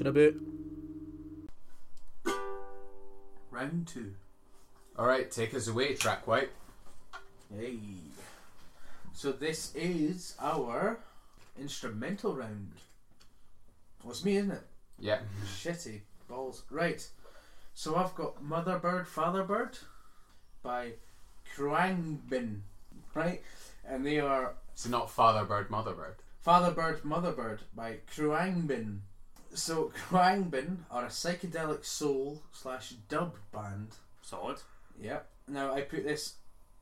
in a bit. Round two. All right, take us away, track white. Hey. So this is our instrumental round. Well, it's me, isn't it? Yeah. Shitty balls. Right. So I've got Mother Bird, Father Bird by Khruangbin. Right? And they are So not father bird, mother bird. Father Bird, Mother Bird by Khruangbin. So Khruangbin are a psychedelic soul slash dub band. Solid. Yep. Now I put this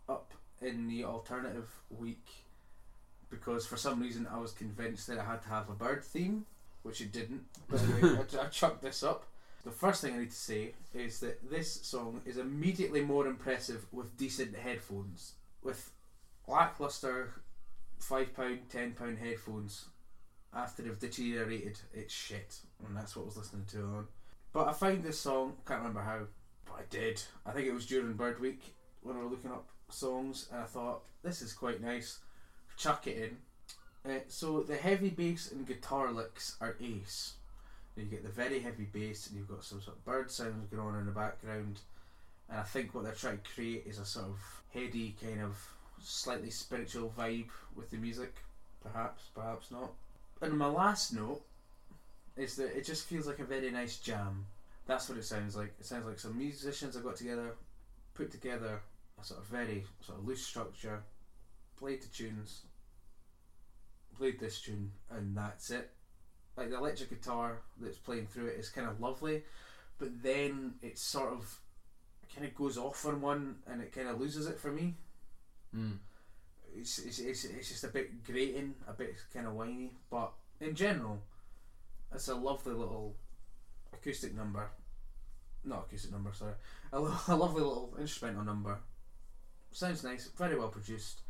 up in the alternative week because for some reason I was convinced that I had to have a bird theme, which it didn't. But anyway, I, I chucked this up. The first thing I need to say is that this song is immediately more impressive with decent headphones. With lackluster five pound, ten pound headphones, after they've deteriorated, it's shit, and that's what I was listening to on. But I found this song. Can't remember how, but I did. I think it was during Bird Week when I was looking up songs, and I thought this is quite nice. Chuck it in. Uh, so the heavy bass and guitar licks are ace. You get the very heavy bass, and you've got some sort of bird sounds going on in the background. And I think what they're trying to create is a sort of heady kind of slightly spiritual vibe with the music. Perhaps, perhaps not. And my last note is that it just feels like a very nice jam. That's what it sounds like. It sounds like some musicians have got together, put together a sort of very sort of loose structure, played the tunes, played this tune, and that's it. Like the electric guitar that's playing through it is kind of lovely, but then it sort of kind of goes off on one and it kind of loses it for me. Mm. It's, it's, it's, it's just a bit grating, a bit kind of whiny, but in general, it's a lovely little acoustic number. Not acoustic number, sorry. A, lo- a lovely little instrumental number. Sounds nice, very well produced.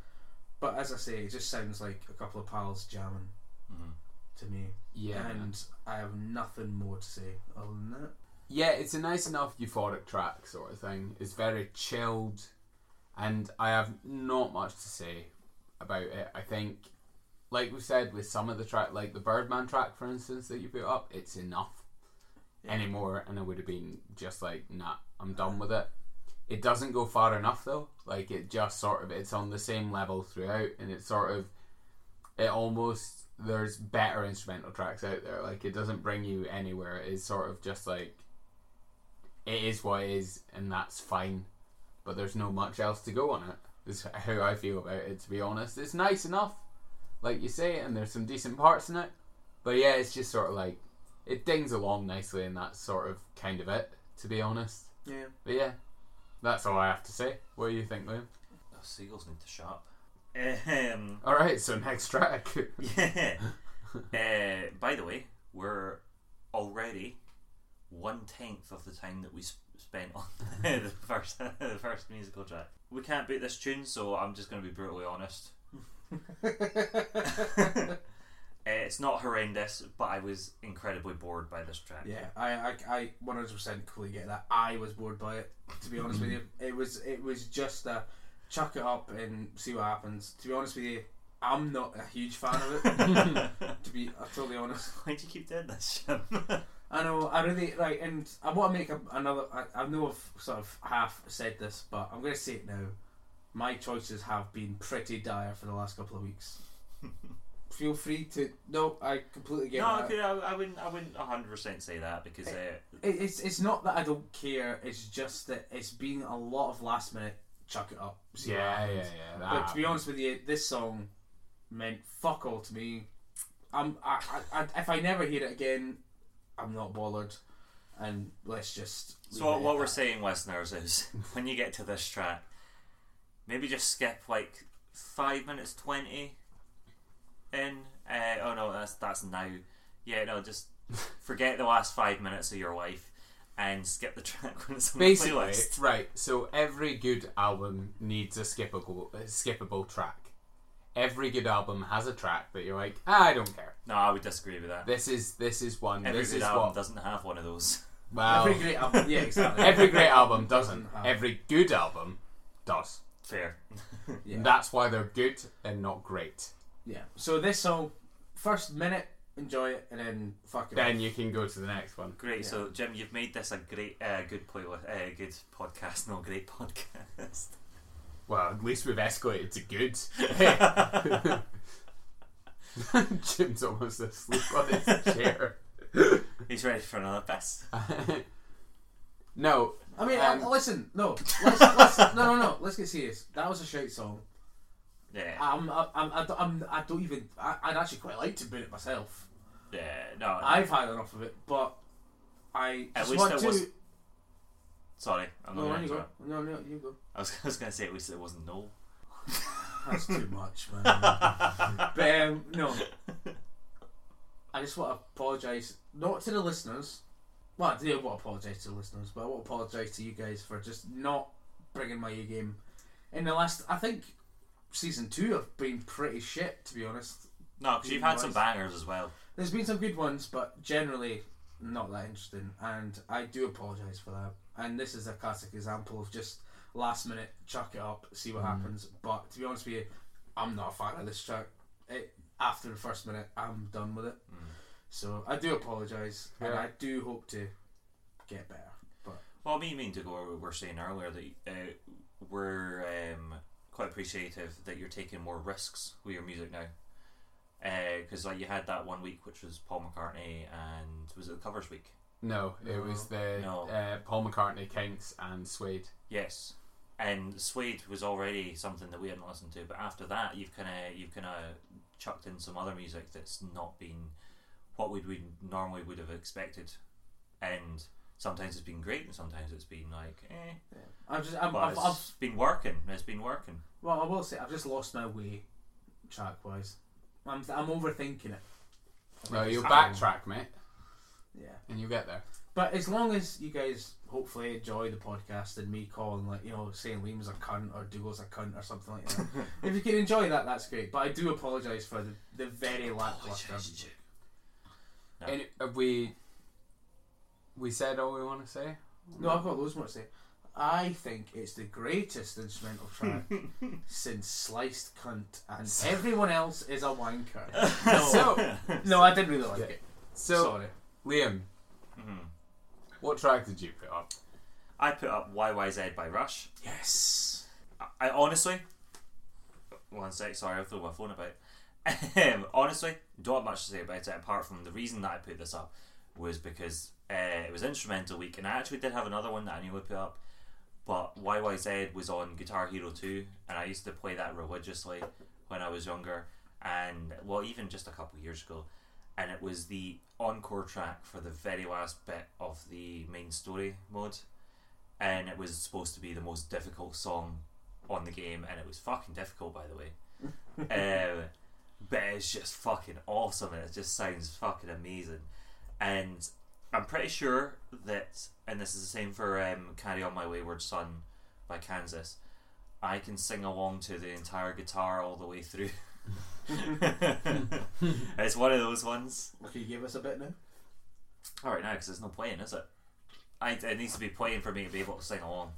But as I say, it just sounds like a couple of pals jamming Mm-hmm. to me. Yeah. And I have nothing more to say other than that. Yeah, it's a nice enough euphoric track sort of thing. It's very chilled, and I have not much to say about it. I think, like we said, with some of the track, like the Birdman track, for instance, that you put up, it's enough anymore, and I would have been just like, nah, I'm done with it. It doesn't go far enough though. Like it just sort of, it's on the same level throughout, and it's sort of, it almost there's better instrumental tracks out there. Like it doesn't bring you anywhere. It's sort of just like it is what it is, and that's fine. But there's no much else to go on it. Is how I feel about it. To be honest, it's nice enough, like you say, and there's some decent parts in it. But yeah, it's just sort of like it dings along nicely, and that's sort of kind of it. To be honest, Yeah. but yeah, that's all I have to say. What do you think, Liam? Oh, seagulls need to shut up. Um, All right, so next track. yeah. uh, by the way, we're already one tenth of the time that we sp- spent on the first the first musical track. We can't beat this tune, so I'm just going to be brutally honest. Uh, it's not horrendous, but I was incredibly bored by this track. Yeah, I, I, I 100% fully get that. I was bored by it. To be honest with you, it was it was just a chuck it up and see what happens. To be honest with you, I'm not a huge fan of it. to be totally honest, Why do you keep doing this? I know I really like, and I want to make a, another. I, I know I've sort of half said this, but I'm going to say it now. My choices have been pretty dire for the last couple of weeks. Feel free to. No, I completely get no, that. okay, I, I wouldn't. I wouldn't hundred percent say that because uh, It, it's it's not that I don't care. It's just that it's been a lot of last minute chuck it up. see what yeah, yeah, yeah. But to be honest with you, this song meant fuck all to me. I'm I, I, I if I never hear it again, I'm not bothered. And let's just. So what, it what at we're that. saying, listeners, is when you get to this track, maybe just skip like five minutes twenty in. Uh, oh no, that's that's now. Yeah, no, just forget the last five minutes of your life and skip the track when it's on Basically, the playlist. right. So every good album needs a skippable, a skippable track. Every good album has a track that you're like, ah, I don't care. No, I would disagree with that. This is this is one. Every this good is album what. doesn't have one of those. Well, Every great album, yeah, exactly. every great album doesn't. have- Every good album does. Fair. yeah. And that's why they're good and not great. Yeah. So this song, first minute, enjoy it, and then fuck it. Then off. you can go to the next one. Great. Yeah. So, Jim, you've made this a great, uh, good playlist, uh, good podcast, no great podcast. Well, at least we've escalated to good. Jim's almost asleep on his chair. He's ready for another piss. no, I mean, Um, uh, listen, no, let's, let's, no, no, no. Let's get serious. That was a shite song. Yeah. I'm, I'm, I'm, I'm, I don't even. I, I'd actually quite like to boot it myself. yeah. No. I've had enough of it, but I At just least want it to. was- Sorry, I'm not no, going to go. No, no, you go. I was, I was going to say at least it wasn't no. That's too much, man. but um, no, I just want to apologise, not to the listeners. Well, I do want to apologise to the listeners, but I want to apologise to you guys for just not bringing my A game. In the last, I think season two have been pretty shit, to be honest. No, because you've had some bangers as well. There's been some good ones, but generally not that interesting, and I do apologise for that. And this is a classic example of just last minute chuck it up, see what Mm. happens. But to be honest with you, I'm not a fan of this track. It, after the first minute, I'm done with it. Mm. So I do apologise, and I do hope to get better. But Well, me and me and Digor were- were saying earlier that uh, we're um, quite appreciative that you're taking more risks with your music now. Because like you had that one week, which was Paul McCartney, and was it the covers week? no, it was the No. uh, Paul McCartney, Kinks, and Suede. Yes. And Suede was already something that we hadn't listened to, but after that, you've kind of you've kind of chucked in some other music that's not been what we would normally would have expected, and sometimes it's been great, and sometimes it's been like, eh. yeah. I'm just, I'm, But I've, it's I've, been working. It's been working. well, I will say I've just lost my way, track wise. I'm, I'm overthinking it. No, you'll Um, backtrack, mate, Yeah. and you'll get there. But as long as you guys hopefully enjoy the podcast and me calling like you know saying Liam's a cunt or Dougal's a cunt or something like that, if you can enjoy that, that's great. But I do apologise for the, the very lackluster. No. And have we we said all we want to say? No, I've got loads more to say. I think it's the greatest instrumental track since Sliced Cunt, and everyone else is a wanker. No, So, no, I didn't really like Yeah. it. so Sorry. Liam, Mhm. what track did you put up? I put up YYZ by Rush. Yes. I, I honestly, one sec, sorry, I'll throw my phone about. Um, honestly, don't have much to say about it apart from the reason that I put this up was because uh, it was instrumental week, and I actually did have another one that I knew would put up. But YYZ was on Guitar Hero 2, and I used to play that religiously when I was younger, and well, even just a couple years ago. And it was the encore track for the very last bit of the main story mode, and it was supposed to be the most difficult song on the game, and it was fucking difficult, by the way. um, but it's just fucking awesome, and it just sounds fucking amazing. And I'm pretty sure that, and this is the same for um, "Carry On My Wayward Son" by Kansas. I can sing along to the entire guitar all the way through. it's one of those ones. Can you give us a bit now. All right, now because there's no playing, is it? I, it needs to be playing for me to be able to sing along.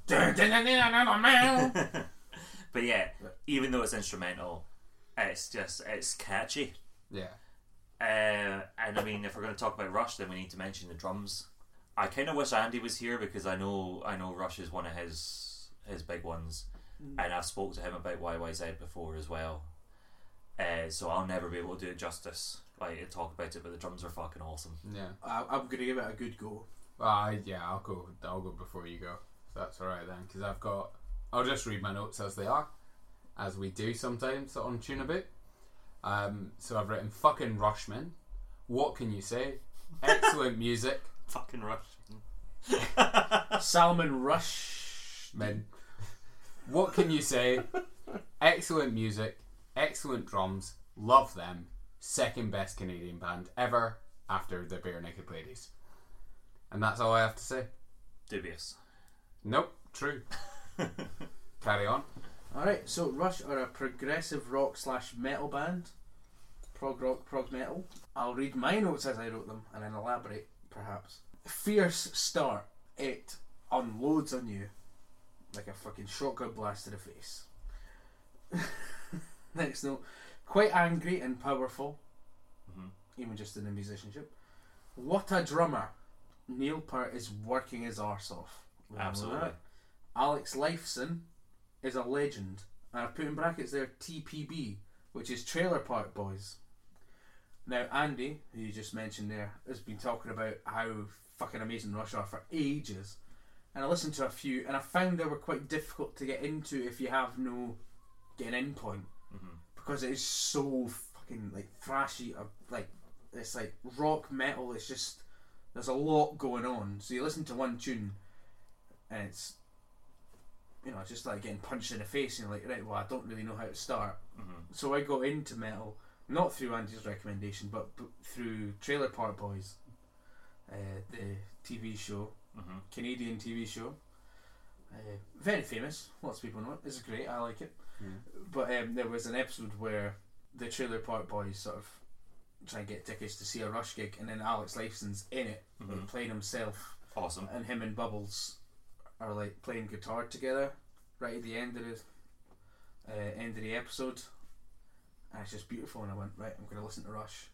but yeah, even though it's instrumental, it's just it's catchy. Yeah. Uh, and I mean, if we're going to talk about Rush, then we need to mention the drums. I kind of wish Andy was here because I know I know Rush is one of his his big ones, and I've spoke to him about YYZ before as well. Uh, so I'll never be able to do it justice, like to talk about it. But the drums are fucking awesome. Yeah. I, I'm gonna give it a good go. Well, I, yeah, I'll go. I'll go before you go. So that's all right then, because I've got. I'll just read my notes as they are, as we do sometimes on Tunabout. Um, so I've written fucking Rushman. What can you say? Excellent music. Fucking Rush. Salmon Rush. Men. What can you say? Excellent music. Excellent drums. Love them. Second best Canadian band ever after the Barenaked Ladies. And that's all I have to say. Dubious. Nope. True. Carry on. Alright, so Rush are a progressive rock slash metal band. Prog rock, prog metal. I'll read my notes as I wrote them and then elaborate, perhaps. Fierce start. It unloads on you like a fucking shotgun blast to the face. Next note. Quite angry and powerful. Mhm. even just in the musicianship. What a drummer! Neil Peart is working his arse off. Absolutely. that. Alex Lifeson is a legend. And I've put in brackets there TPB, which is Trailer Park Boys. Now, Andy, who you just mentioned there, has been talking about how fucking amazing Rush are for ages. And I listened to a few, and I found they were quite difficult to get into if you have no getting in point. Mhm. Because it is so fucking like thrashy, uh, like it's like rock metal. It's just there's a lot going on. So you listen to one tune, and it's you know it's just like getting punched in the face. And like, right, well, I don't really know how to start. Mhm. So I got into metal not through Andy's recommendation, but b- through Trailer Park Boys, uh, the TV show, Mhm. Canadian TV show. Uh, very famous. Lots of people know it. It's great. I like it. But um, there was an episode where the Trailer Park Boys sort of try and get tickets to see a Rush gig, and then Alex Lifeson's in it, like, Mhm. playing himself, Awesome. and him and Bubbles are like playing guitar together right at the end of the uh, end of the episode, and it's just beautiful. And I went right, I'm going to listen to Rush,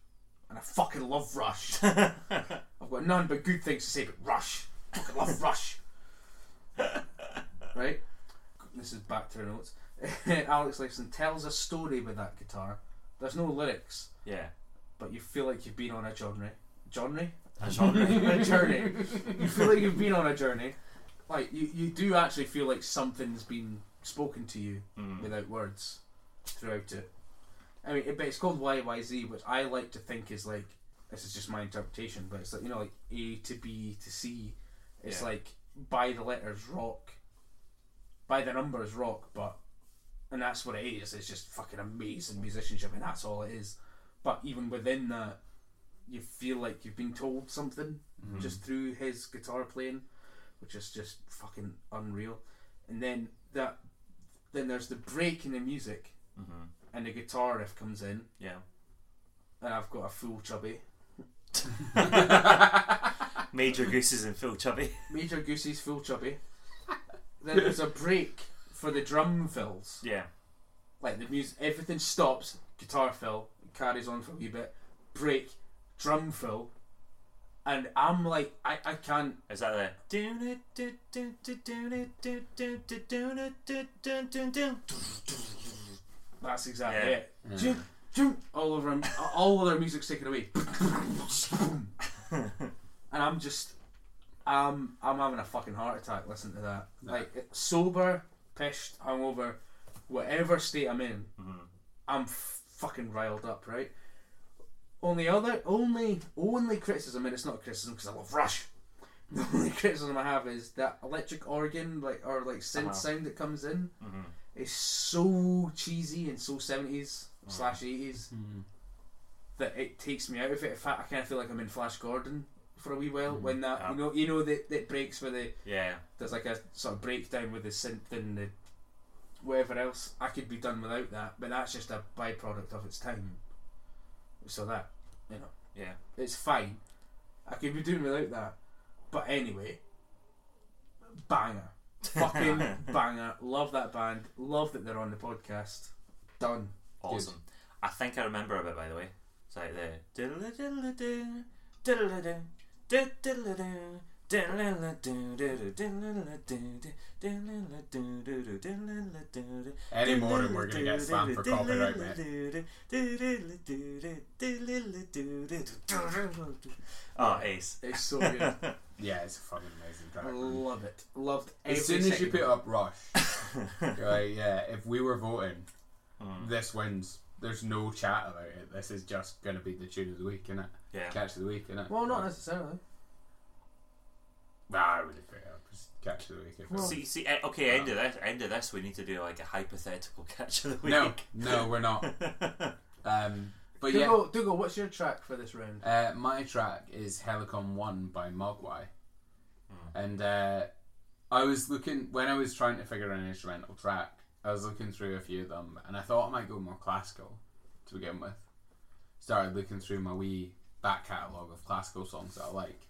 and I fucking love Rush. I've got none but good things to say about Rush. I fucking love Rush. right? This is back to the notes. Alex Lifeson tells a story with that guitar. There's no lyrics, yeah. but you feel like you've been on a journey. Journey? A genre. a journey. You feel like you've been on a journey. Like, you, you do actually feel like something's been spoken to you Mhm. without words throughout it. I mean, it, but it's called YYZ, which I like to think is like this is just my interpretation, but it's like you know, like A to B to C. It's Yeah. like by the letters rock, by the numbers rock, but and that's what it is. It's just fucking amazing musicianship, and that's all it is. But even within that, you feel like you've been told something Mhm. just through his guitar playing, which is just fucking unreal. And then that, then there's the break in the music, Mhm. and the guitar riff comes in, Yeah. and I've got a full chubby. Major Gooses and Phil Chubby. Major Goosey's full chubby. then there's a break for the drum fills. Yeah. Like the music, everything stops. Guitar fill carries on for a wee bit. Break, drum fill, and I'm like, I, I can't. Is that the? That's exactly Yeah. it. Yeah. Jump, all over him. All their music's taken away. and I'm just, I'm, I'm having a fucking heart attack listening to that. Yeah. Like sober, pissed, hungover, whatever state I'm in, Mhm. I'm f- fucking riled up, right? Only other, only, only criticism, and it's not a criticism because I love Rush. The only criticism I have is that electric organ, like or like synth Uh-huh. sound that comes in, Mhm. is so cheesy and so seventies Uh-huh. slash eighties Mhm. that it takes me out of it. In fact, I kind of feel like I'm in Flash Gordon for a wee while Mhm. when that Yeah. you know you know that that breaks with the Yeah. there's like a sort of breakdown with the synth and the whatever else. I could be done without that, but that's just a byproduct of its time. So that you know Yeah. it's fine. I could be doing without that, but anyway, banger, fucking banger. Love that band. Love that they're on the podcast. Done. Awesome. I think I remember a bit by the way. It's like the Any more and we're gonna get slammed for copyright, mate. Oh, ace. It's so good. Yeah, it's a fucking amazing track. I man. love it. Loved every As soon as you second put up Rush, right? Yeah, if we were voting, Mm, this wins. There's no chat about it. This is just gonna be the tune of the week, innit? Yeah. Catch of the week, innit? Well, not necessarily. Nah, I really figure out just catch of the week. If Well- See, see, eh, okay. End of this. End of this. We need to do like a hypothetical catch of the week. no, no, we're not. Um, but yeah, Dougal, Dougal, what's your track for this round? uh, my track is Helicon One by Mogwai, and uh, I was looking when I was trying to figure out an instrumental track. I was looking through a few of them, and I thought I might go more classical to begin with. Started looking through my wee back catalogue of classical songs that I like,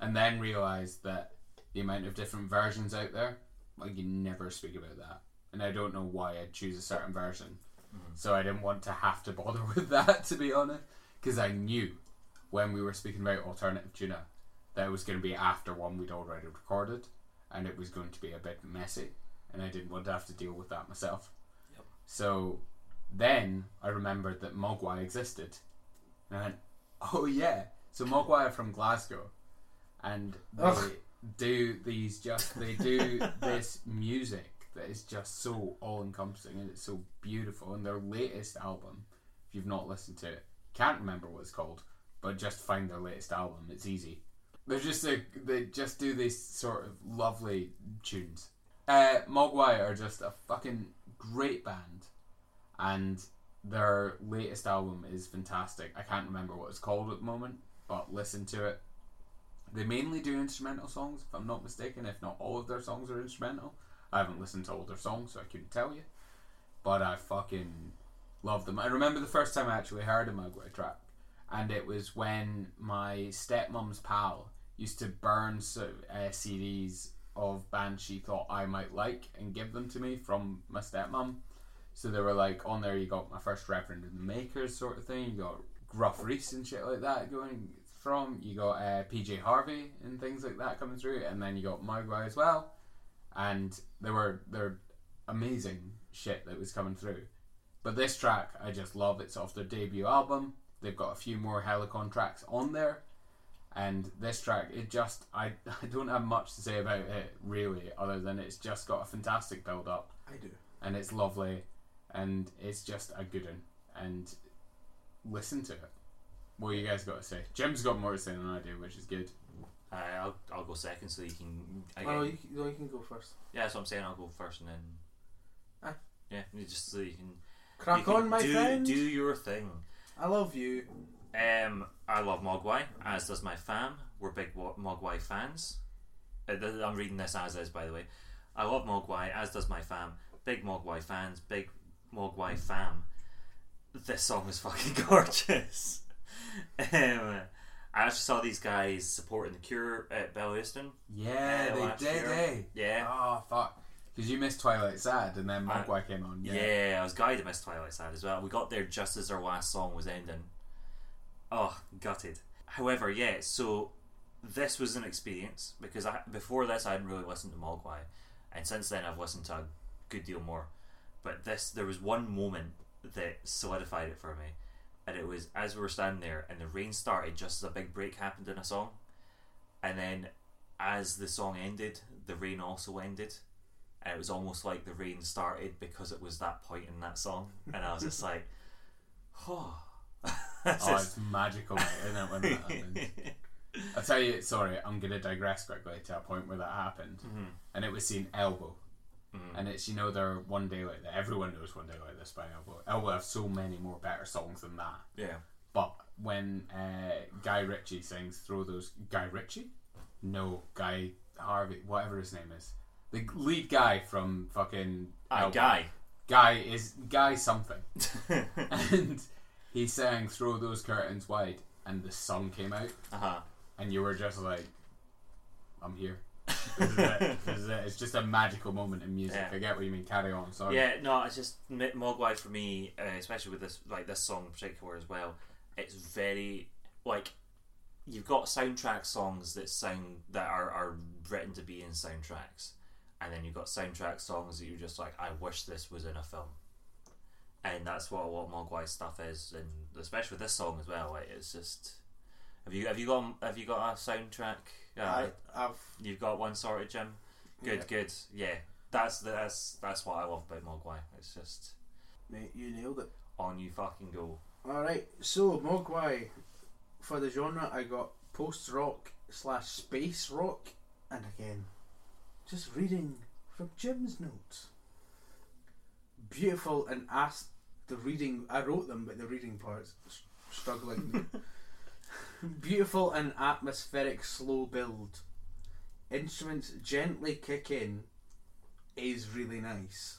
and then realised that the amount of different versions out there, like you never speak about that, and I don't know why I'd choose a certain version. Mm-hmm. So I didn't want to have to bother with that, to be honest, because I knew when we were speaking about alternative tuna that it was going to be after one we'd already recorded, and it was going to be a bit messy, and I didn't want to have to deal with that myself. Yep. So then I remembered that Mogwai existed, and I went, "Oh yeah!" So Mogwai are from Glasgow, and they Ugh. do these just they do this music that is just so all encompassing and it's so beautiful. And their latest album, if you've not listened to it, can't remember what it's called, but just find their latest album. It's easy. They're just a, they just do these sort of lovely tunes. Uh, Mogwai are just a fucking great band, and their latest album is fantastic. I can't remember what it's called at the moment, but listen to it. They mainly do instrumental songs, if I'm not mistaken. If not all of their songs are instrumental, I haven't listened to all their songs, so I couldn't tell you. But I fucking love them. I remember the first time I actually heard a Mogwai track, and it was when my stepmom's pal used to burn uh, CDs of bands she thought I might like and give them to me from my stepmom. So they were like on there. You got my first Reverend and the Makers sort of thing. You got Gruff Rhys and shit like that going from. You got uh, PJ Harvey and things like that coming through, and then you got Mogwai as well. And they were they're amazing shit that was coming through. But this track I just love. It's off their debut album. They've got a few more Helicon tracks on there. And this track, it just I, I don't have much to say about it really, other than it's just got a fantastic build up I do. and it's lovely and it's just a good one and listen to it. What you guys got to say? Jim's got more to say than I do, which is good. Uh, I'll, I'll go second so you can. I Oh, get- you, can- no, you can go first. yeah, that's what I'm saying. I'll go first and then. Ah. Yeah, you just so you can. Crack you can on, my do, friend. Do your thing. I love you. Um, I love Mogwai, as does my fam. We're big Mogwai fans. Uh, I'm reading this as is, by the way. I love Mogwai, as does my fam. Big Mogwai fans, big Mogwai fam. This song is fucking gorgeous. um, I actually saw these guys supporting the Cure at Bellahouston. Yeah, Uh, they did, year. eh? Yeah. Oh, fuck. Because you missed Twilight Sad and then Mogwai came on. Yeah. Yeah. I was gutted to miss Twilight Sad as well. We got there just as our last song was ending. Oh, gutted. However, yeah, so this was an experience because I before this I hadn't really listened to Mogwai, and since then I've listened to a good deal more. But this, there was one moment that solidified it for me, and it was as we were standing there and the rain started just as a big break happened in a song, and then as the song ended, the rain also ended, and it was almost like the rain started because it was that point in that song, and I was just like, oh. Oh, just- it's magical, mate, isn't it, when that happens? I'll tell you, sorry, I'm going to digress quickly to a point where that happened. Mhm. And it was seen Elbow. Mhm. And it's, you know, they're One Day Like That. Everyone knows One Day Like This by Elbow. Elbow have so many more better songs than that. yeah. But when uh, Guy Ritchie sings Throw Those. Guy Ritchie? No, Guy Harvey, whatever his name is. The lead guy from fucking. Ah, Elbow. guy. Guy is. Guy something. and he sang Throw Those Curtains Wide. And the sun came out. uh huh. And you were just like, I'm here. This is it. This is it. It's just a magical moment in music. Yeah. I get what you mean. Carry on. Sorry. Yeah, no, it's just Mogwai for me, uh, especially with this like this song in particular as well. It's very like you've got soundtrack songs that sound that are, are written to be in soundtracks, and then you've got soundtrack songs that you're just like, I wish this was in a film. And that's what what Mogwai stuff is, and especially with this song as well. Like, it's just have you have you got have you got a soundtrack? Uh, I, I've You've got one sorted, Jim. Good, Yeah. good. Yeah, that's that's that's what I love about Mogwai. It's just mate, you nailed it. on you fucking go. All right, so Mogwai for the genre, I got post rock slash space rock, and again, just reading from Jim's notes. Beautiful and asked the reading. I wrote them, but the reading part's struggling. Beautiful and atmospheric slow build. Instruments gently kick in is really nice.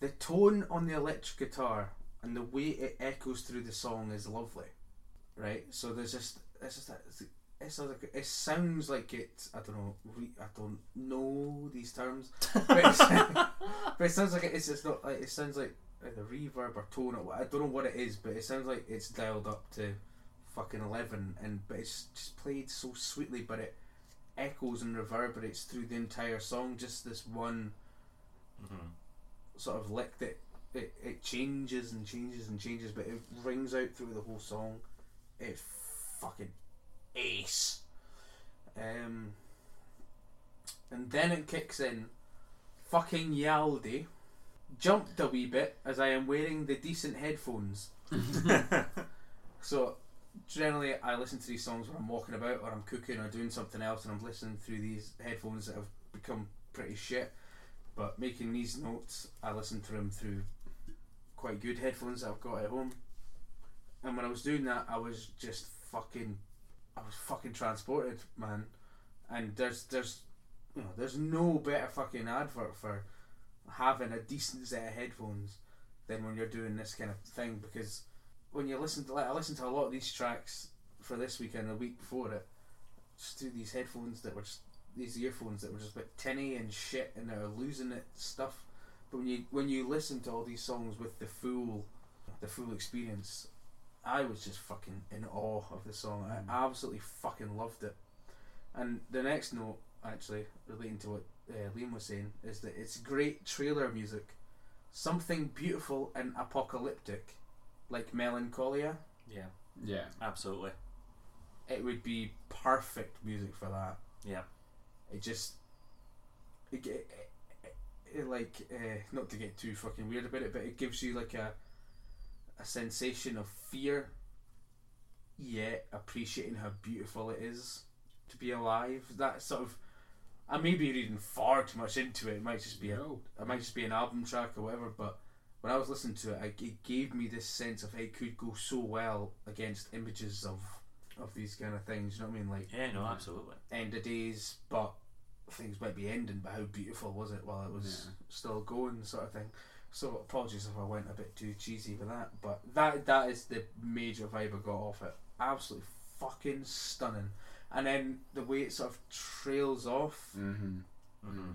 The tone on the electric guitar and the way it echoes through the song is lovely, right? So there's just it's just it's, like it sounds like it. I don't know. Re, I don't know these terms, but, it's, but it sounds like it, it's it's not like it sounds like the reverb or tone. Or, what- I don't know what it is, but it sounds like it's dialed up to fucking eleven, and but it's just played so sweetly, but it echoes and reverberates through the entire song. Just this one Mhm. sort of lick that it, it changes and changes and changes, but it rings out through the whole song. It's fucking ace. Um, and then it kicks in. Fucking Yaldi jumped a wee bit as I am wearing the decent headphones. So generally, I listen to these songs when I'm walking about or I'm cooking or doing something else, and I'm listening through these headphones that have become pretty shit. But making these notes, I listen to them through quite good headphones that I've got at home. And when I was doing that, I was just fucking, I was fucking transported, man. And there's there's, you know, there's no better fucking advert for having a decent set of headphones than when you're doing this kind of thing because when you listen to like I listened to a lot of these tracks for this week and the week before it, just through these headphones that were just these earphones that were just a bit tinny and shit and they're losing it stuff. But when you when you listen to all these songs with the full the full experience, I was just fucking in awe of the song. I absolutely fucking loved it. And the next note, actually relating to what uh, Liam was saying, is that it's great trailer music, something beautiful and apocalyptic, like Melancholia. yeah, Yeah. absolutely. It would be perfect music for that. Yeah. It just, it, it, it, it like uh, not to get too fucking weird about it, but it gives you like a a sensation of fear, yet appreciating how beautiful it is to be alive. That sort of, I may be reading far too much into it. It might just be a it might just be an album track or whatever, but when I was listening to it, I, it gave me this sense of it could go so well against images of of these kind of things. You know what I mean? Like Yeah, no, absolutely. end of days, but things might be ending. But how beautiful was it while it was Yeah. still going, sort of thing. So apologies if I went a bit too cheesy with that, but that that is the major vibe I got off it. Absolutely fucking stunning. And then the way it sort of trails off, Mm-hmm. hmm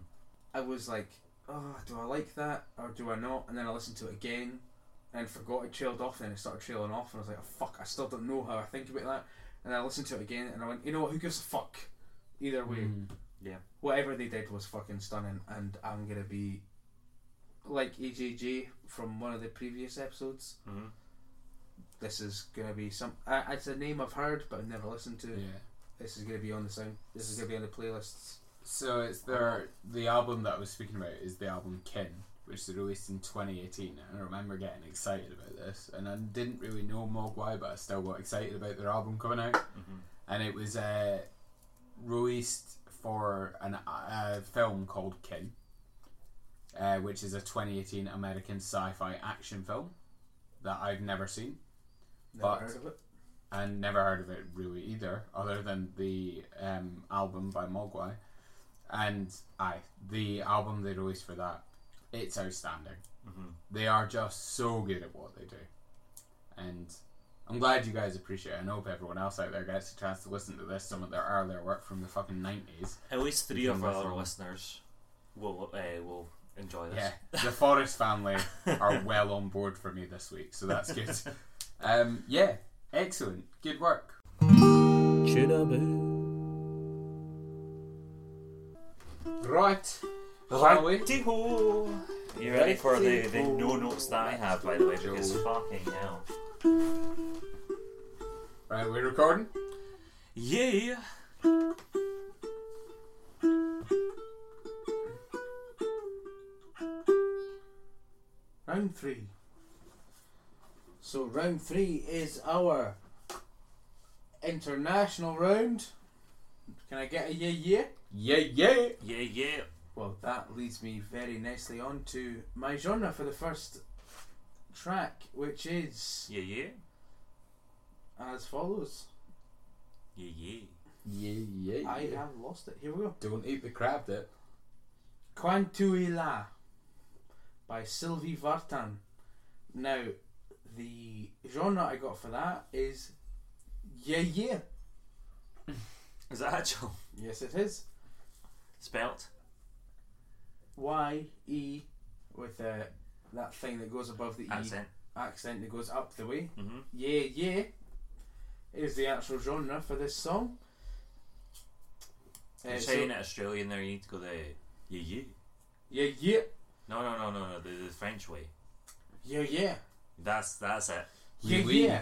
I was like, oh, do I like that or do I not? And then I listened to it again and forgot it trailed off and it started trailing off and I was like, oh, fuck, I still don't know how I think about that. And I listened to it again and I went, you know what, who gives a fuck? Either way, Mm-hmm. whatever they did was fucking stunning and I'm gonna be like AJJ from one of the previous episodes. hmm This is gonna be some. Uh, it's a name I've heard but I've never listened to. Yeah. This is gonna be on the sound. This is gonna be on the playlists. So it's their the album that I was speaking about is the album Kin, which they released in 2018, and I remember getting excited about this, and I didn't really know Mogwai, but I still got excited about their album coming out, hmm and it was uh, released for an, a film called Kin, uh, which is a 2018 American sci-fi action film that I've never seen Never But- heard of it. and never heard of it really either, other than the um, album by Mogwai. And aye, the album they released for that, it's outstanding. hmm They are just so good at what they do, and I'm glad you guys appreciate. it. I hope everyone else out there gets a chance to listen to this, some of their earlier work from the fucking nineties. At least three of our listen. other listeners will uh, will enjoy this. Yeah, the Forest family are well on board for me this week, so that's good. Um, yeah, excellent, good work. Right? Righty-ho. You ready for the, the no notes that I have, by the way? Because fucking hell. Right, we're recording. Yeah. Round three. So round three is our international round. Can I get a yeah yeah? Yeah, yeah. Yeah, yeah. Well, that leads me very nicely on to my genre for the first track, which is Yeah, yeah. as follows. Yeah, yeah. Yeah, yeah. I yeah. have lost it. Here we go. Don't eat the crab dip. Quantuila by Sylvie Vartan. Now, the genre I got for that is yeah yeah. Is that actual? Yes, it is. Spelt? Y E with a that thing that goes above the E Accent. accent that goes up the way. Mm-hmm. Yeah, yeah, is the actual genre for this song. Uh, You're so- saying it Australian there, you need to go the yeah yeah. yeah, yeah, No, no, no, no, no, the, the French way. yeah, yeah, That's that's it. yeah, Oui, oui. yeah,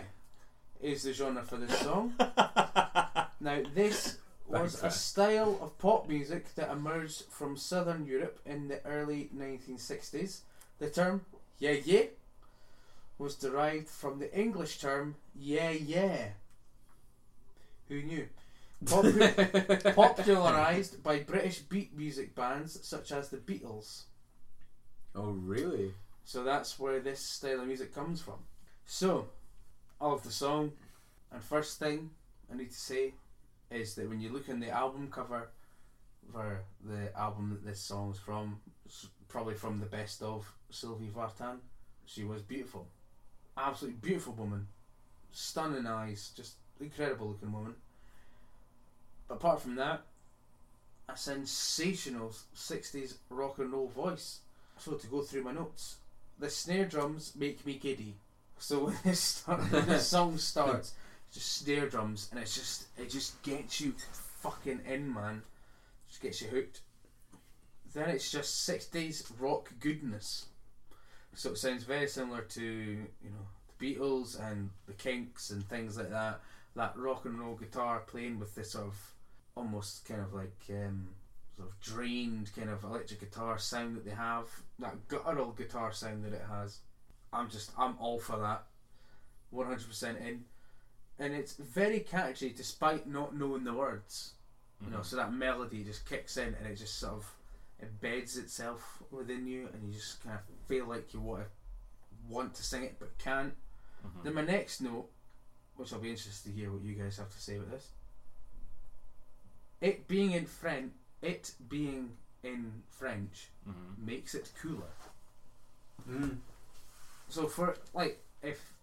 is the genre for this song. now, this was a style of pop music that emerged from Southern Europe in the early 1960s. The term yeah, yeah was derived from the English term yeah, yeah. Who knew? Popu- popularized by British beat music bands such as the Beatles. oh, really? So that's where this style of music comes from. So, I love the song, and first thing I need to say is that when you look in the album cover for the album that this song's from, probably from the best of Sylvie Vartan, she was beautiful. Absolutely beautiful woman. Stunning eyes, just incredible looking woman. But apart from that, a sensational 60s rock and roll voice. So to go through my notes, the snare drums make me giddy. So when this, start, when this song starts, just snare drums, and it's just it just gets you fucking in, man. Just gets you hooked. Then it's just '60s rock goodness. So it sounds very similar to you know the Beatles and the Kinks and things like that. That rock and roll guitar playing with this sort of almost kind of like um, sort of drained kind of electric guitar sound that they have. That guttural guitar sound that it has. I'm just I'm all for that. 100% in. And it's very catchy despite not knowing the words. You know, Mhm. so that melody just kicks in and it just sort of embeds itself within you and you just kind of feel like you want to want to sing it but can't. Mhm. Then my next note, which I'll be interested to hear what you guys have to say about this. It being in French, it being in French Mhm. makes it cooler. Mm. So for like, if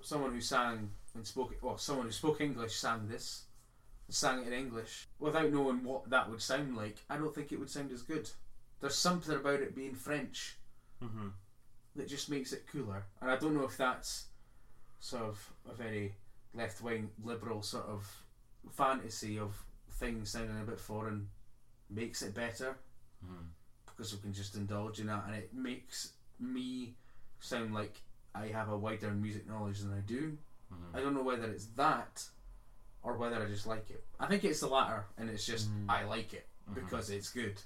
someone who sang and spoke, well, someone who spoke English sang this, sang it in English without knowing what that would sound like, I don't think it would sound as good. There's something about it being French Mhm. that just makes it cooler. And I don't know if that's sort of a very left wing liberal sort of fantasy of things sounding a bit foreign makes it better Mhm. because we can just indulge in that and it makes me sound like I have a wider music knowledge than I do. Mhm. I don't know whether it's that or whether I just like it. I think it's the latter and it's just Mm. I like it Mhm. because it's good.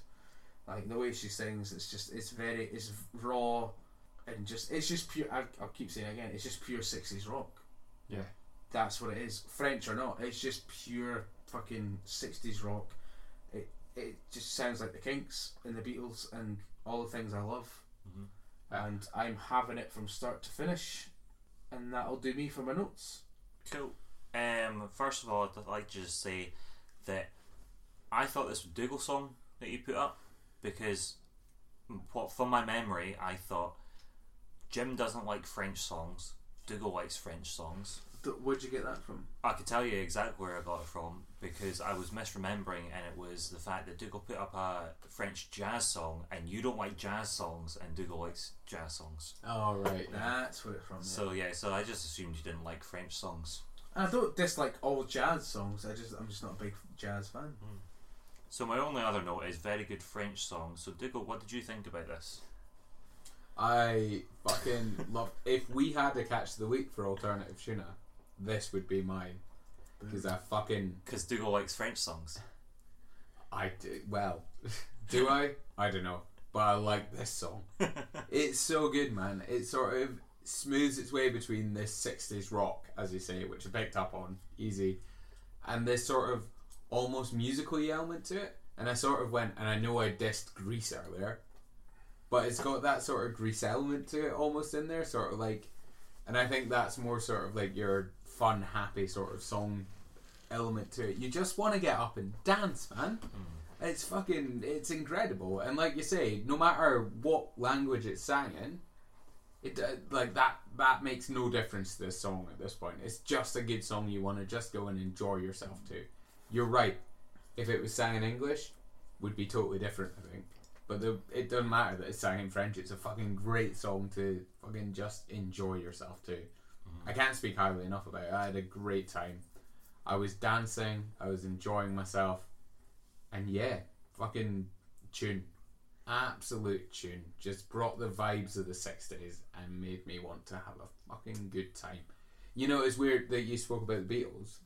Like the way she sings, it's just it's very it's raw and just it's just pure. I, I'll keep saying it again. It's just pure sixties rock. Yeah. That's what it is, French or not. It's just pure fucking sixties rock. It it just sounds like the Kinks and the Beatles and all the things I love. Mhm. And I'm having it from start to finish, and that'll do me for my notes. Cool. Um, first of all, I'd like to just say that I thought this was Dougal song that you put up because, what from my memory, I thought Jim doesn't like French songs. Dougal likes French songs. Where'd you get that from? I could tell you exactly where I got it from because I was misremembering, and it was the fact that Dougal put up a French jazz song, and you don't like jazz songs, and Dougal likes jazz songs. Oh, right. That's where it's from. yeah. So yeah, so I just assumed you didn't like French songs. I don't dislike all jazz songs. I just I'm just not a big jazz fan. Hmm. So my only other note is very good French song. So Dougal, what did you think about this? I fucking love. If we had a catch of the week for alternative tuna, this would be mine because I fucking Because Dougal likes French songs. I do well. do I? I don't know, but I like this song. it's so good, man. It sort of smooths its way between this '60s rock, as you say, which I picked up on easy, and this sort of almost musical element to it. And I sort of went, and I know I dissed Grease earlier, but it's got that sort of Grease element to it almost in there, sort of like, and I think that's more sort of like your fun, happy sort of song element to it. You just want to get up and dance, man. It's fucking, it's incredible. And like you say, no matter what language it's sang in, it uh, like that that makes no difference to this song at this point. It's just a good song you want to just go and enjoy yourself to. You're right. If it was sang in English, would be totally different. I think. But the, it doesn't matter that it's sang in French. It's a fucking great song to fucking just enjoy yourself to. I can't speak highly enough about it. I had a great time. I was dancing. I was enjoying myself. And yeah, fucking tune. Absolute tune. Just brought the vibes of the 60s and made me want to have a fucking good time. You know, it's weird that you spoke about the Beatles.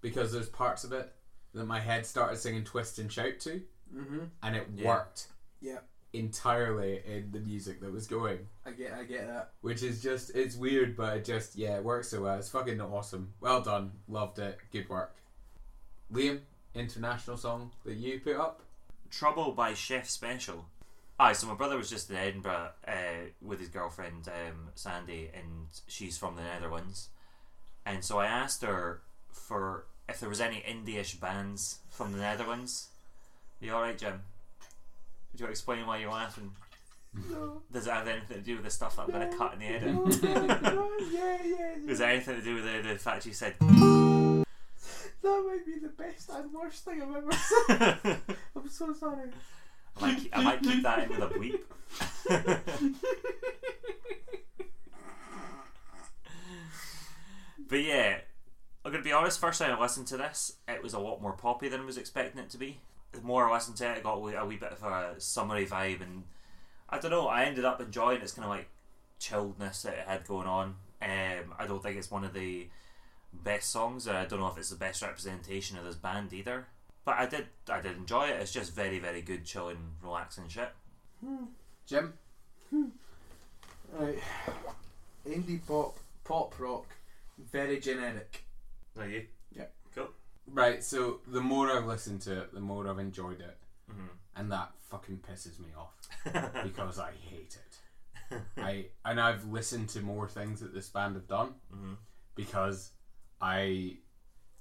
Because there's parts of it that my head started singing Twist and Shout to. Mm-hmm. And it Yeah. worked Yeah, entirely in the music that was going. I get, I get that. Which is just, it's weird, but it just, yeah, it works so well. It's fucking awesome. Well done. Loved it. Good work. Liam, international song that you put up? Trouble by Chef Special. Aye, so my brother was just in Edinburgh uh, with his girlfriend um, Sandy, and she's from the Netherlands. And so I asked her for if there was any indie-ish bands from the Netherlands. You all right, Jim? Do you want to explain why you're laughing? No. Does it have anything to do with the stuff that I'm going to cut in the edit? yeah, yeah, Does it have anything to do with the, the fact you said? That might be the best and worst thing I've ever said. I'm so sorry. I might keep, I might keep that in with a bleep. But yeah, I'm gonna be honest. First time I listened to this, it was a lot more poppy than I was expecting it to be. The more I listened to it, it got a wee, a wee bit of a summery vibe, and I don't know. I ended up enjoying its kind of like chilledness that it had going on. Um, I don't think it's one of the best songs. I don't know if it's the best representation of this band either. But I did, I did enjoy it. It's just very, very good, chilling, relaxing shit. Jim? Right. Indie pop, pop rock, very generic. Are you? Right, so the more I've listened to it, the more I've enjoyed it. hmm And that fucking pisses me off. because I hate it. I and I've listened to more things that this band have done hmm because I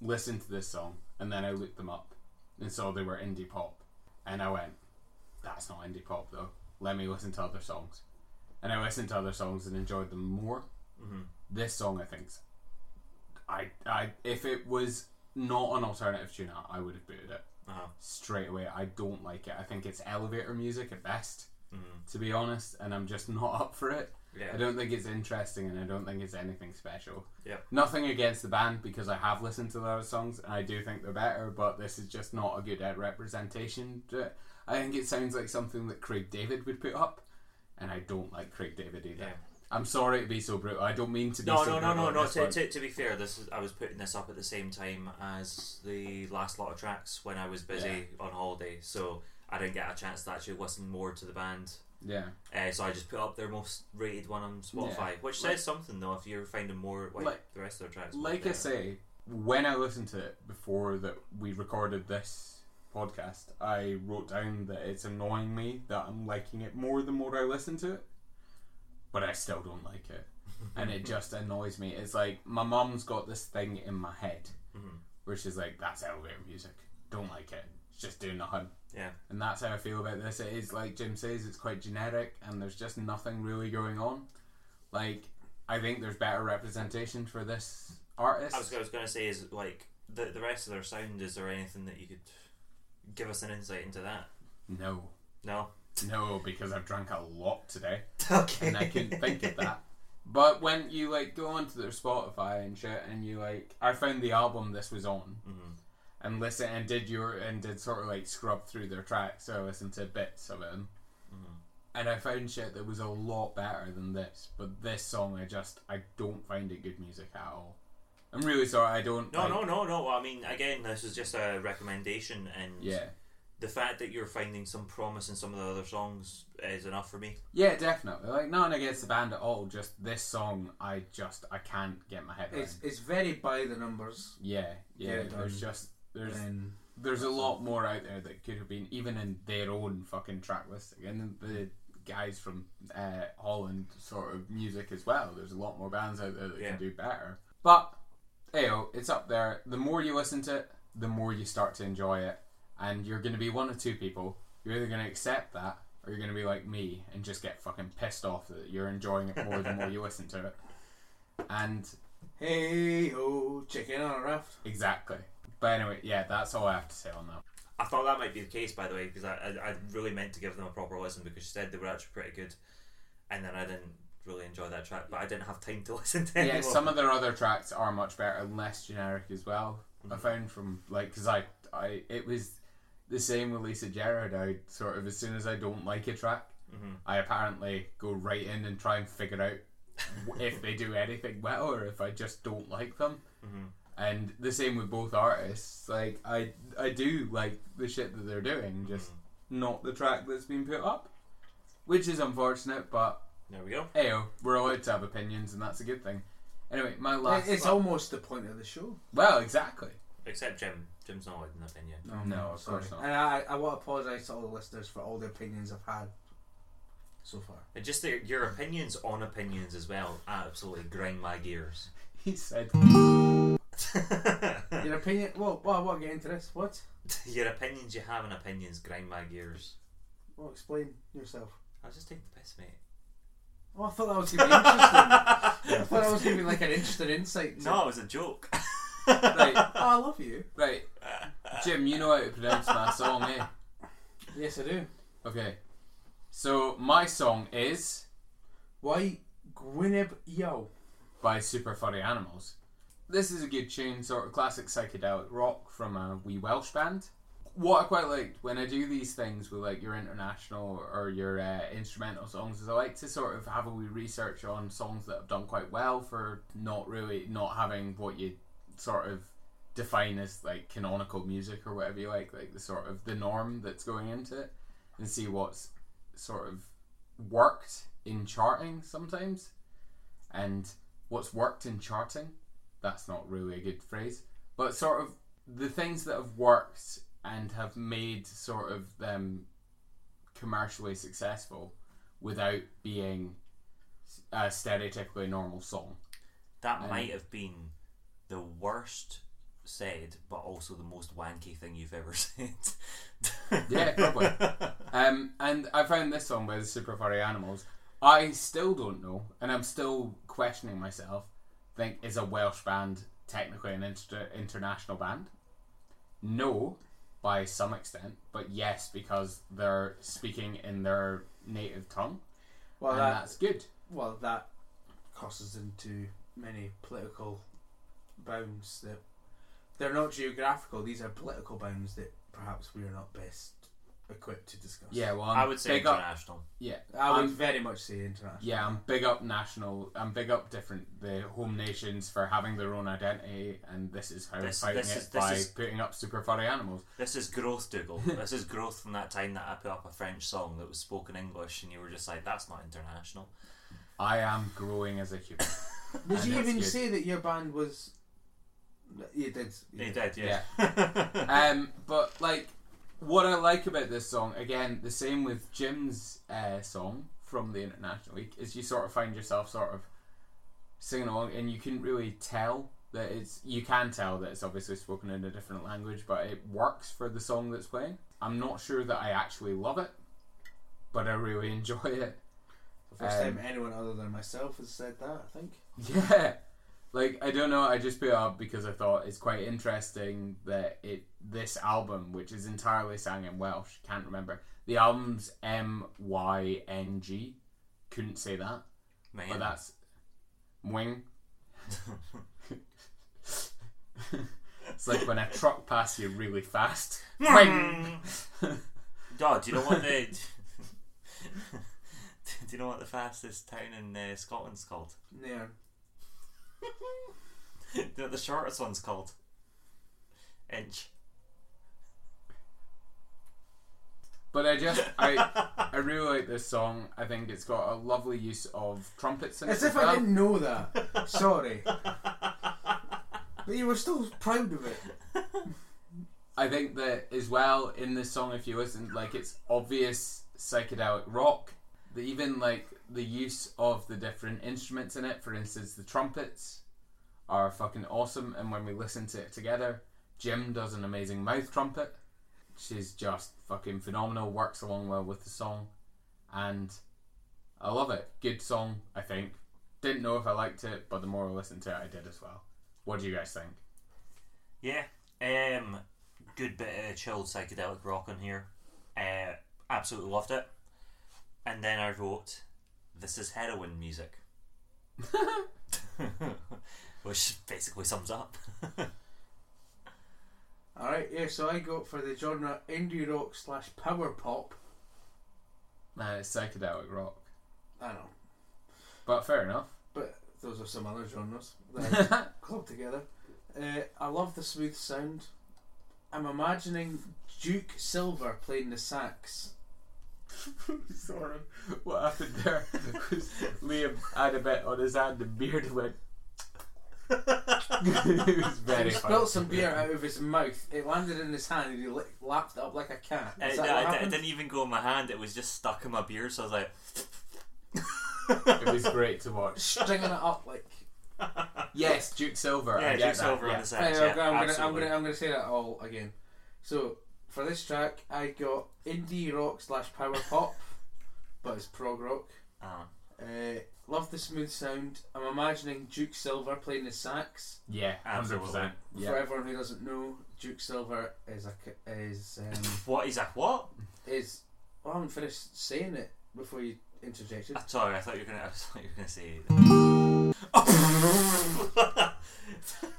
listened to this song and then I looked them up and saw they were indie pop and I went, that's not indie pop though. Let me listen to other songs. And I listened to other songs and enjoyed them more. hmm This song, I think, I I if it was not an alternative tune, I would have booted it Uh-huh. straight away. I don't like it. I think it's elevator music at best hmm to be honest, and I'm just not up for it. Yeah. I don't think it's interesting, and I don't think it's anything special. Yeah. Nothing against the band because I have listened to their songs and I do think they're better, but this is just not a good uh, representation. to it. I think it sounds like something that Craig David would put up, and I don't like Craig David either. Yeah. I'm sorry to be so brutal. I don't mean to be No, so no, no, no, no. To, to, to be fair, this is, I was putting this up at the same time as the last lot of tracks when I was busy on holiday, so I didn't get a chance to actually listen more to the band. Yeah. Uh, so I just put up their most rated one on Spotify, Yeah. which Like- says something though. If you're finding more like, Like- the rest of their tracks, Like I say, when I listened to it before that we recorded this podcast, I wrote down that it's annoying me that I'm liking it more the more I listen to it, but I still don't like it, and it just annoys me. It's like my mum's got this thing in my head Mhm. where she's like, "That's elevator music. Don't like it. It's just doing nothing." Yeah. And that's how I feel about this. It is like Jim says, it's quite generic, and there's just nothing really going on. Like, I think there's better representation for this artist. I was, I was going to say is like the the rest of their sound. Is there anything that you could give us an insight into that? No, No. No, because I've drank a lot today, Okay. and I couldn't think of that. But when you like go onto their Spotify and shit, and you like, I found the album this was on, hmm and listen and did your and did sort of like scrub through their tracks, so I listened to bits of it, hmm and I found shit that was a lot better than this. But this song, I just I don't find it good music at all. I'm really sorry, I don't. No, like- no, no, no. I mean, again, this is just a recommendation, and Yeah, the fact that you're finding some promise in some of the other songs is enough for me. yeah, definitely. Like nothing against the band at all. Just this song, I just I can't get my head around. It's it's very by the numbers. Yeah, yeah. Yeah, there's just there's And there's a lot more out there that could have been even in their own fucking track listing and the guys from uh, Holland sort of music as well. There's a lot more bands out there that Yeah. can do better. But ayo, it's up there. The more you listen to it, the more you start to enjoy it, and you're going to be one of two people. You're either going to accept that, or you're going to be like me and just get fucking pissed off that you're enjoying it more the more you listen to it. And hey ho, chicken on a raft. exactly. But anyway, yeah, that's all I have to say on that. I thought that might be the case, by the way, because I, I, I really meant to give them a proper listen because you said they were actually pretty good, and then I didn't really enjoy that track, but I didn't have time to listen to it. yeah, any some of their other tracks are much better and less generic as well. I Mhm. found from like because I I it was the same with Lisa Gerrard. I sort of as soon as I don't like a track, hmm I apparently go right in and try and figure out if they do anything well or if I just don't like them. hmm And the same with both artists. Like I I do like the shit that they're doing, just not the track that's been put up, which is unfortunate. But There we go. Ayo, we're allowed to have opinions, and that's a good thing. Anyway, my last. it's almost the point of the show. well, exactly. Except Jim. Jim's not an opinion. No, of course not. And I, I want to apologise to all the listeners for all the opinions I've had so far. And just the, your opinions on opinions as well absolutely grind my gears. He said, Your opinion? Well, well, I want to get into this. What? your opinions you have on opinions grind my gears. Well, explain yourself. I was just taking the piss, mate. Oh, I thought that was going to be interesting. I thought that was going to be like an interesting insight. No, it was a joke. right, Oh, I love you. right, Jim, you know how to pronounce my song, eh? Yes, I do. Okay, so my song is Why Gwyneb Yo? by Super Furry Animals. This is a good tune, sort of classic psychedelic rock from a wee Welsh band. What I quite liked when I do these things with like your international or your uh, instrumental songs is I like to sort of have a wee research on songs that have done quite well for not really not having what you sort of define as like canonical music or whatever you like, like the sort of the norm that's going into it, and see what's sort of worked in charting sometimes, and what's worked in charting. That's not really a good phrase, but sort of the things that have worked and have made sort of them commercially successful without being a stereotypically normal song. That Um, might have been the worst said, but also the most wanky thing you've ever said. Yeah, probably. Um, and I found this song by the Super Furry Animals. I still don't know, and I'm still questioning myself. Think is a Welsh band technically an inter- international band? No, by some extent, but yes, because they're speaking in their native tongue, Well, and that that's good. well that crosses into many political bounds that they're not geographical. These are political bounds that perhaps we are not best equipped to discuss. Yeah, well, I I'm would say big up. international. Yeah, I would I'm- very much say international. Yeah, I'm big up national. I'm big up different the home nations for having their own identity, and this is how This- I'm fighting this it is- this by is- putting up super furry animals. This is growth, Dougal. this is growth from that time that I put up a French song that was spoken English, and you were just like, "That's not international." I am growing as a human. Did you even good. say that your band was? You did. you He did. did, yeah. um, but like, what I like about this song, again, the same with Jim's uh, song from the International Week, is you sort of find yourself sort of singing along, and you can really tell that it's. You can tell that it's obviously spoken in a different language, but it works for the song that's playing. I'm not sure that I actually love it, but I really enjoy it. The first Um, time anyone other than myself has said that, I think. Yeah. Like I don't know, I just put it up because I thought it's quite interesting that it this album, which is entirely sang in Welsh, can't remember. The album's M Y N G. Couldn't say that. Man. But that's Mwing. it's like when a truck passes you really fast. Mwing. Oh, do you know what the Do you know what the fastest town in uh, Scotland's called? Yeah. Do you know what the shortest one's called? Inch. But I just I I really like this song. I think it's got a lovely use of trumpets in it. As as if well. I didn't know that. Sorry. But you were still proud of it. I think that as well in this song, if you listen, like it's obvious psychedelic rock. The, even like the use of the different instruments in it, for instance, the trumpets are fucking awesome. And when we listen to it together, Jim does an amazing mouth trumpet. She's just fucking phenomenal. Works along well with the song, and I love it. Good song, I think. Didn't know if I liked it, but the more I listened to it, I did as well. What do you guys think? Yeah. Um, good bit of chilled psychedelic rock on here. Uh, absolutely loved it. And then I wrote, "This is heroin music," which basically sums up. Alright, yeah, so I go for the genre indie rock slash power pop. Nah, it's psychedelic rock. I know. But fair enough. But those are some other genres that I club together. Uh, I love the smooth sound. I'm imagining Duke Silver playing the sax. Sorry. What happened there was Liam had a bit on his hand and beard went. it was very he funny. spilled some beer out of his mouth. It landed in his hand and he li- lapped it up like a cat. Is no, that what it, it happened? didn't even go in my hand; it was just stuck in my beard. So I was like, It was great to watch. Stringing it up like. Yes, Duke Silver. I "Yeah, get Duke that, Silver on the Right, sax." Yeah, I'm, gonna, I'm, absolutely. gonna, I'm gonna say that all again. So for this track, I got indie rock slash power pop, but it's prog rock. Uh, Uh, love the smooth sound. I'm imagining Duke Silver playing the sax. Yeah, hundred Absolutely. percent. For Yeah. everyone who doesn't know, Duke Silver is a c- is um, what is that? What? is. Well, I haven't finished saying it before you interjected. Uh, sorry, I thought you were gonna. I thought you were gonna say.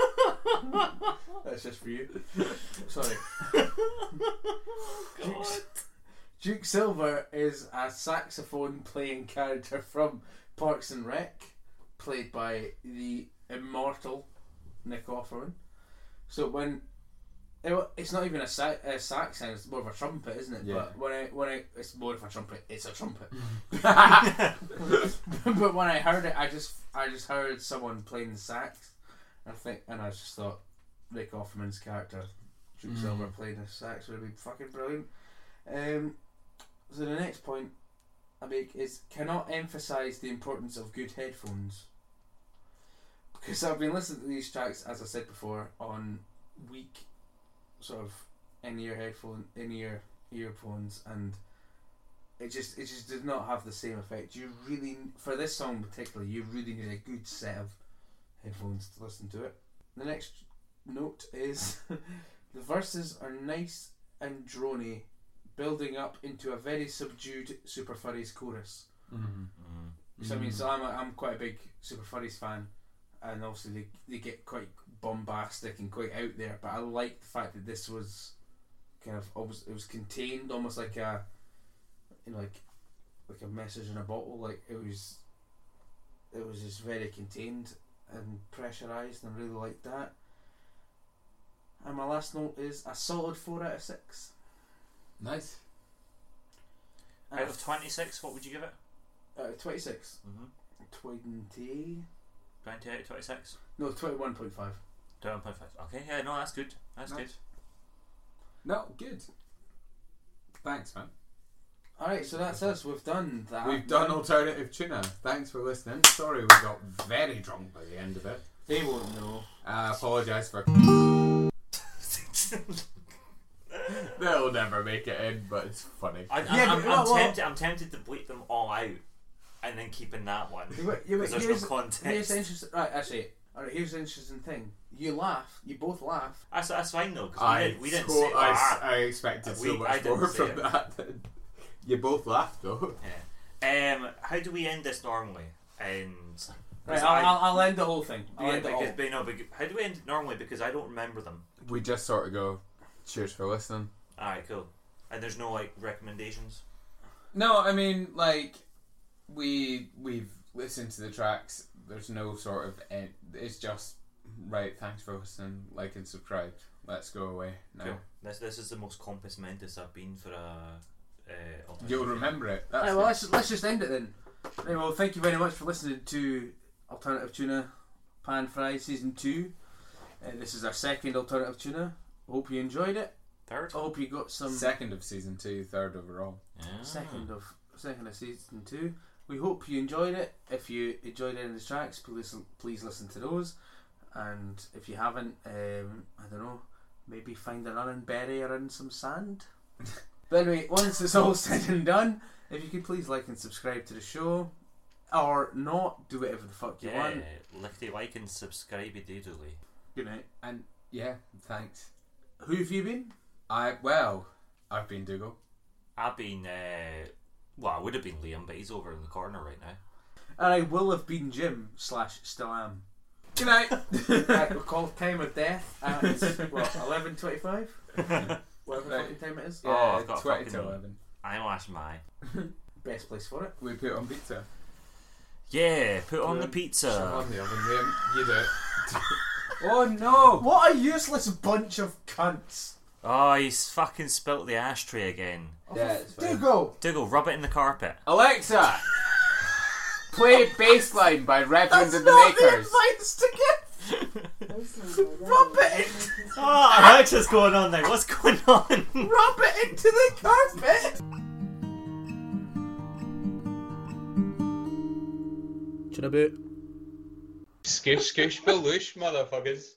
That's just for you. Sorry. Duke, Duke Silver is a saxophone playing character from Parks and Rec, played by the immortal Nick Offerman. So when it, it's not even a, sa- a sax sound, it's more of a trumpet, isn't it? Yeah. But when I when I it's more of a trumpet, it's a trumpet. but when I heard it, I just I just heard someone playing the sax. I think, and I just thought Nick Offerman's character, Duke Mm. Silver playing the sax would be fucking brilliant. Um, so the next point I make is cannot emphasize the importance of good headphones. Because I've been listening to these tracks, as I said before, on weak, sort of in-ear headphone, in-ear earphones, and it just it just did not have the same effect. You really, for this song particularly, you really need a good set of headphones to listen to it. The next note is the verses are nice and drony, building up into a very subdued Super Furries chorus. Mhm. Mm. So I mean, so I'm a, I'm quite a big Super Furries fan, and obviously they they get quite bombastic and quite out there. But I like the fact that this was kind of almost it was contained, almost like a you know like like a message in a bottle. Like it was it was just very contained and pressurized, and really liked that. And my last note is a solid four out of six. Nice. And Out of twenty six, what would you give it? out of twenty six, Mm-hmm. twenty Twenty out of twenty six. no 21.5. 21.5. point. Okay, yeah, no, that's good. That's Nice. good. No, good. Thanks, man. All right, so that's us. We've done that. We've done alternative tuna. Thanks for listening. Sorry we got very drunk by the end of it. They won't know. I apologise for. They'll never make it in, but it's funny. I, Yeah, I'm, but I'm, what- what- tempted. I'm tempted to bleep them all out, and then keeping that one. Yeah, but- yeah, but Because there's here's, no context. here's the interesting. Right, actually, all right. Here's the interesting thing. You laugh. You both laugh. That's, that's fine though, because we, did, we didn't so- say I, ah. I expected We- so much I didn't more say from it. that. You both laughed though. Yeah. Um, how do we end this normally? And Right, I'll, I- I'll, I'll end the whole thing. I'll yeah, end it all. because, but no, because, how do we end it normally? Because I don't remember them. We just sort of go, cheers for listening. All right, cool. And there's no like recommendations. No, I mean like we we've listened to the tracks. There's no sort of end. It's just right. Thanks for listening. Like and subscribe. Let's go away now. Cool. This this is the most compos mentis I've been for a. Uh, You'll remember it. That's Right, well, let's let's just end it then. Right, well, thank you very much for listening to Alternative Tuna Pan Fry Season Two. Uh, this is our second Alternative Tuna. Hope you enjoyed it. Third. I hope you got some second of season two, third overall. Yeah. second of second of season two. We hope you enjoyed it. If you enjoyed any of the tracks, please please listen to those. And if you haven't, um, I don't know, maybe find a running berry or in some sand. but anyway, once it's all said and done, if you could please like and subscribe to the show, or not, do whatever the fuck you Yeah, want. lickety like and subscribe doodly. Good night. And yeah, thanks. Who have you been? I well, I've been Dougal. I've been, uh, well, I would have been Liam, but he's over in the corner right now. And I will have been Jim slash still am. Good night. Right, we call time of death at what eleven twenty five, whatever Right. fucking time it is. Oh, I've got a twenty fucking- to eleven. I'm Ash My. Best place for it. We put it on pizza. Yeah, put on the Shove pizza. on the oven, Liam. You do it. oh no! What a useless bunch of cunts. Oh, he's fucking spilt the ashtray again. Oh, yeah, it's fine. Dougal. Dougal, rub it in the carpet. Alexa, play Bassline by Reverend That's and the not the Makers. advice to give. Rub it. Oh, I heard what's going on there. What's going on? Rub it into the carpet. Should I boot? Skoosh, skoosh, baloosh, motherfuckers.